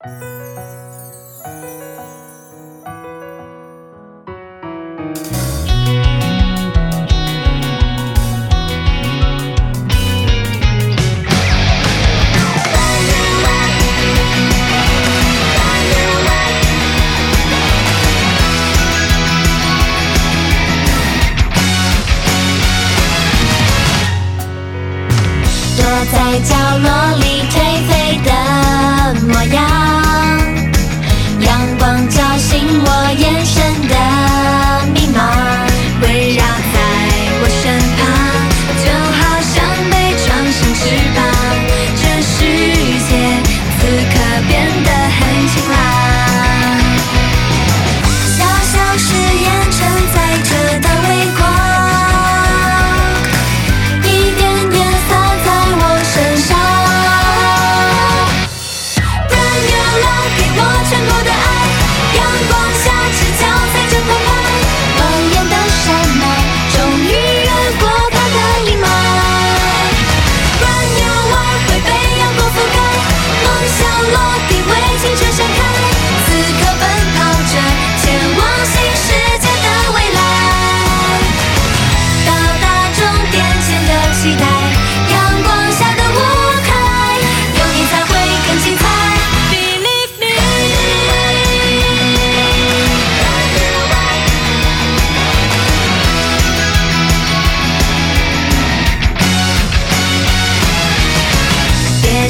躲在角落里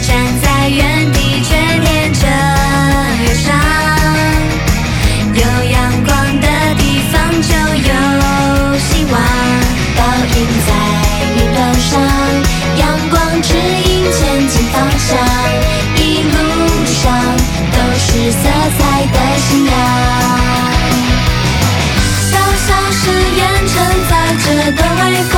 站在原地却天着忧伤，有阳光的地方就有希望，倒影在云端上，阳光指引前进方向，一路上都是色彩的信仰，小小誓言，惩罚着多爱过。